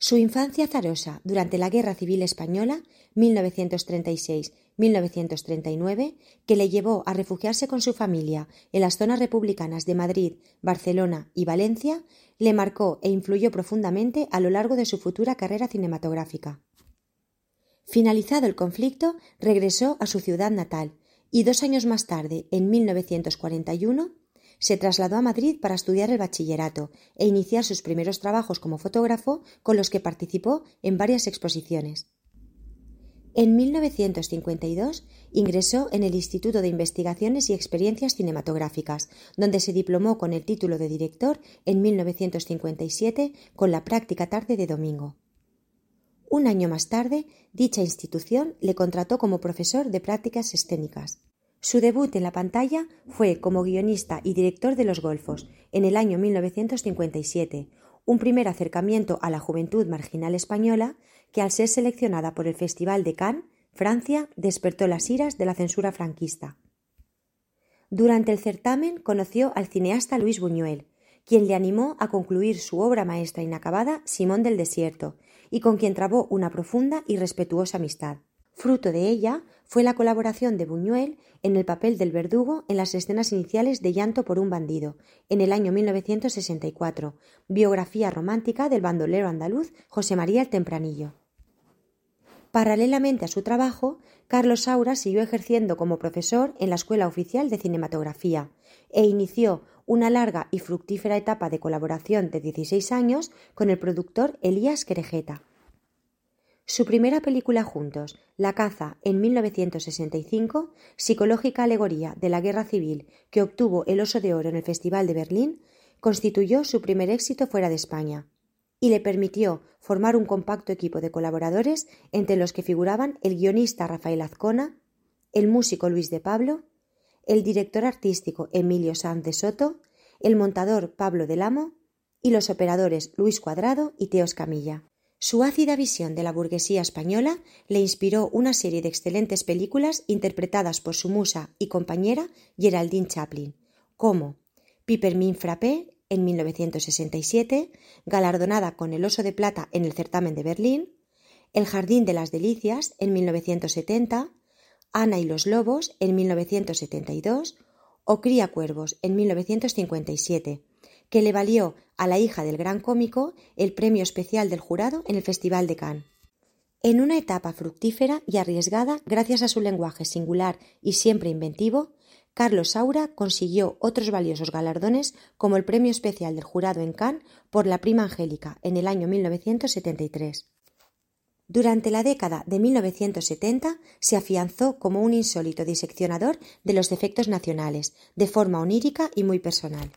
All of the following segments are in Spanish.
Su infancia azarosa durante la Guerra Civil Española 1936-1939, que le llevó a refugiarse con su familia en las zonas republicanas de Madrid, Barcelona y Valencia, le marcó e influyó profundamente a lo largo de su futura carrera cinematográfica. Finalizado el conflicto, regresó a su ciudad natal y dos años más tarde, en 1941, se trasladó a Madrid para estudiar el bachillerato e iniciar sus primeros trabajos como fotógrafo con los que participó en varias exposiciones. En 1952 ingresó en el Instituto de Investigaciones y Experiencias Cinematográficas, donde se diplomó con el título de director en 1957 con la práctica tarde de domingo. Un año más tarde, dicha institución le contrató como profesor de prácticas escénicas. Su debut en la pantalla fue como guionista y director de Los Golfos en el año 1957, un primer acercamiento a la juventud marginal española que al ser seleccionada por el Festival de Cannes, Francia despertó las iras de la censura franquista. Durante el certamen conoció al cineasta Luis Buñuel, quien le animó a concluir su obra maestra inacabada Simón del Desierto, y con quien trabó una profunda y respetuosa amistad. Fruto de ella fue la colaboración de Buñuel en el papel del verdugo en las escenas iniciales de Llanto por un bandido, en el año 1964, biografía romántica del bandolero andaluz José María el Tempranillo. Paralelamente a su trabajo, Carlos Saura siguió ejerciendo como profesor en la Escuela Oficial de Cinematografía e inició una larga y fructífera etapa de colaboración de 16 años con el productor Elías Querejeta. Su primera película juntos, La caza, en 1965, psicológica alegoría de la guerra civil que obtuvo el Oso de Oro en el Festival de Berlín, constituyó su primer éxito fuera de España y le permitió formar un compacto equipo de colaboradores entre los que figuraban el guionista Rafael Azcona, el músico Luis de Pablo, el director artístico Emilio Sanz de Soto, el montador Pablo del Amo y los operadores Luis Cuadrado y Teos Camilla. Su ácida visión de la burguesía española le inspiró una serie de excelentes películas interpretadas por su musa y compañera Geraldine Chaplin, como Pipermin Frappé en 1967, galardonada con el Oso de Plata en el certamen de Berlín, El Jardín de las Delicias en 1970, Ana y los Lobos en 1972 o Cría Cuervos en 1957, que le valió a la hija del gran cómico el premio especial del jurado en el Festival de Cannes. En una etapa fructífera y arriesgada gracias a su lenguaje singular y siempre inventivo, Carlos Saura consiguió otros valiosos galardones como el premio especial del jurado en Cannes por La prima Angélica en el año 1973. Durante la década de 1970 se afianzó como un insólito diseccionador de los defectos nacionales, de forma onírica y muy personal.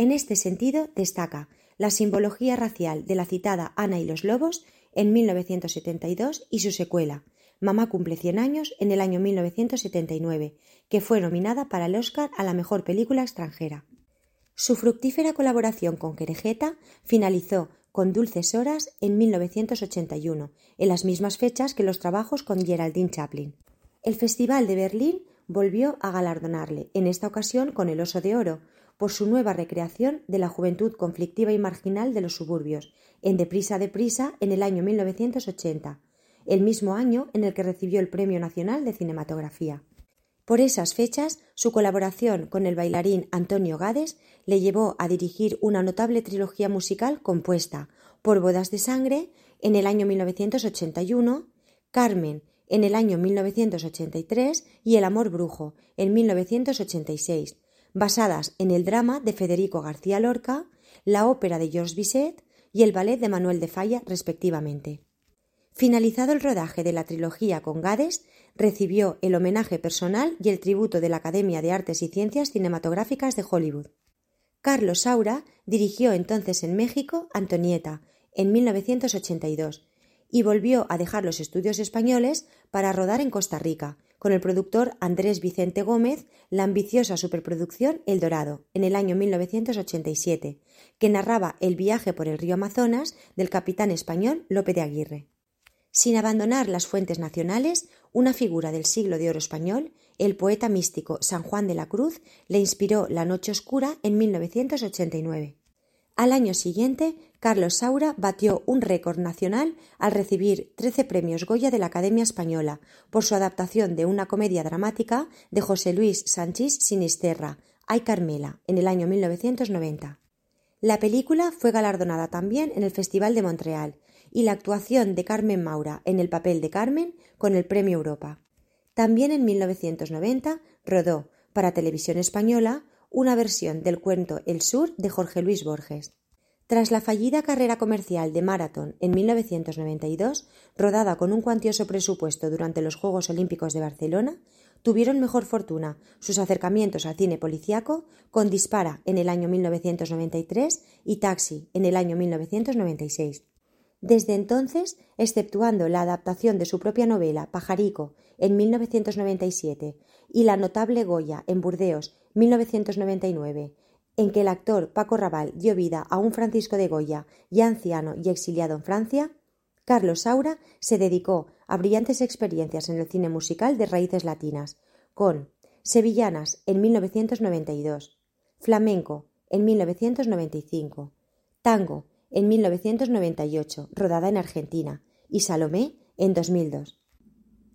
En este sentido destaca la simbología racial de la citada Ana y los Lobos en 1972 y su secuela, Mamá cumple 100 años en el año 1979, que fue nominada para el Oscar a la mejor película extranjera. Su fructífera colaboración con Querejeta finalizó con Dulces Horas en 1981, en las mismas fechas que los trabajos con Geraldine Chaplin. El Festival de Berlín volvió a galardonarle, en esta ocasión con el Oso de Oro, por su nueva recreación de la juventud conflictiva y marginal de los suburbios, en Deprisa, Deprisa, en el año 1980, el mismo año en el que recibió el Premio Nacional de Cinematografía. Por esas fechas, su colaboración con el bailarín Antonio Gades le llevó a dirigir una notable trilogía musical compuesta por Bodas de Sangre en el año 1981, Carmen en el año 1983 y El Amor Brujo en 1986, basadas en el drama de Federico García Lorca, la ópera de Georges Bizet y el ballet de Manuel de Falla, respectivamente. Finalizado el rodaje de la trilogía con Gades, recibió el homenaje personal y el tributo de la Academia de Artes y Ciencias Cinematográficas de Hollywood. Carlos Saura dirigió entonces en México Antonieta, en 1982, y volvió a dejar los estudios españoles para rodar en Costa Rica, con el productor Andrés Vicente Gómez, la ambiciosa superproducción El Dorado, en el año 1987, que narraba el viaje por el río Amazonas del capitán español Lope de Aguirre. Sin abandonar las fuentes nacionales, una figura del siglo de oro español, el poeta místico San Juan de la Cruz, le inspiró La Noche Oscura en 1989. Al año siguiente, Carlos Saura batió un récord nacional al recibir 13 premios Goya de la Academia Española por su adaptación de una comedia dramática de José Luis Sánchez Sinisterra, Ay Carmela, en el año 1990. La película fue galardonada también en el Festival de Montreal y la actuación de Carmen Maura en el papel de Carmen con el Premio Europa. También en 1990 rodó, para Televisión Española, una versión del cuento El Sur de Jorge Luis Borges. Tras la fallida carrera comercial de Marathon en 1992, rodada con un cuantioso presupuesto durante los Juegos Olímpicos de Barcelona, tuvieron mejor fortuna sus acercamientos al cine policiaco con Dispara en el año 1993 y Taxi en el año 1996. Desde entonces, exceptuando la adaptación de su propia novela Pajarico en 1997 y la notable Goya en Burdeos 1999, en que el actor Paco Raval dio vida a un Francisco de Goya ya anciano y exiliado en Francia, Carlos Saura se dedicó a brillantes experiencias en el cine musical de raíces latinas, con Sevillanas en 1992, Flamenco en 1995, Tango en 1998, rodada en Argentina, y Salomé en 2002.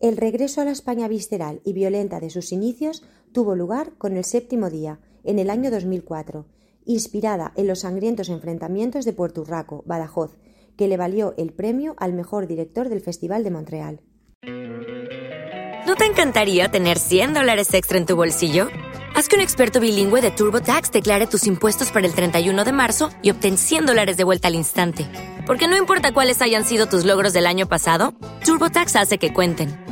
El regreso a la España visceral y violenta de sus inicios tuvo lugar con el séptimo día, en el año 2004, inspirada en los sangrientos enfrentamientos de Puerto Urraco, Badajoz, que le valió el premio al mejor director del Festival de Montreal. ¿No te encantaría tener 100 dólares extra en tu bolsillo? Haz que un experto bilingüe de TurboTax declare tus impuestos para el 31 de marzo y obtén 100 dólares de vuelta al instante. Porque no importa cuáles hayan sido tus logros del año pasado, TurboTax hace que cuenten.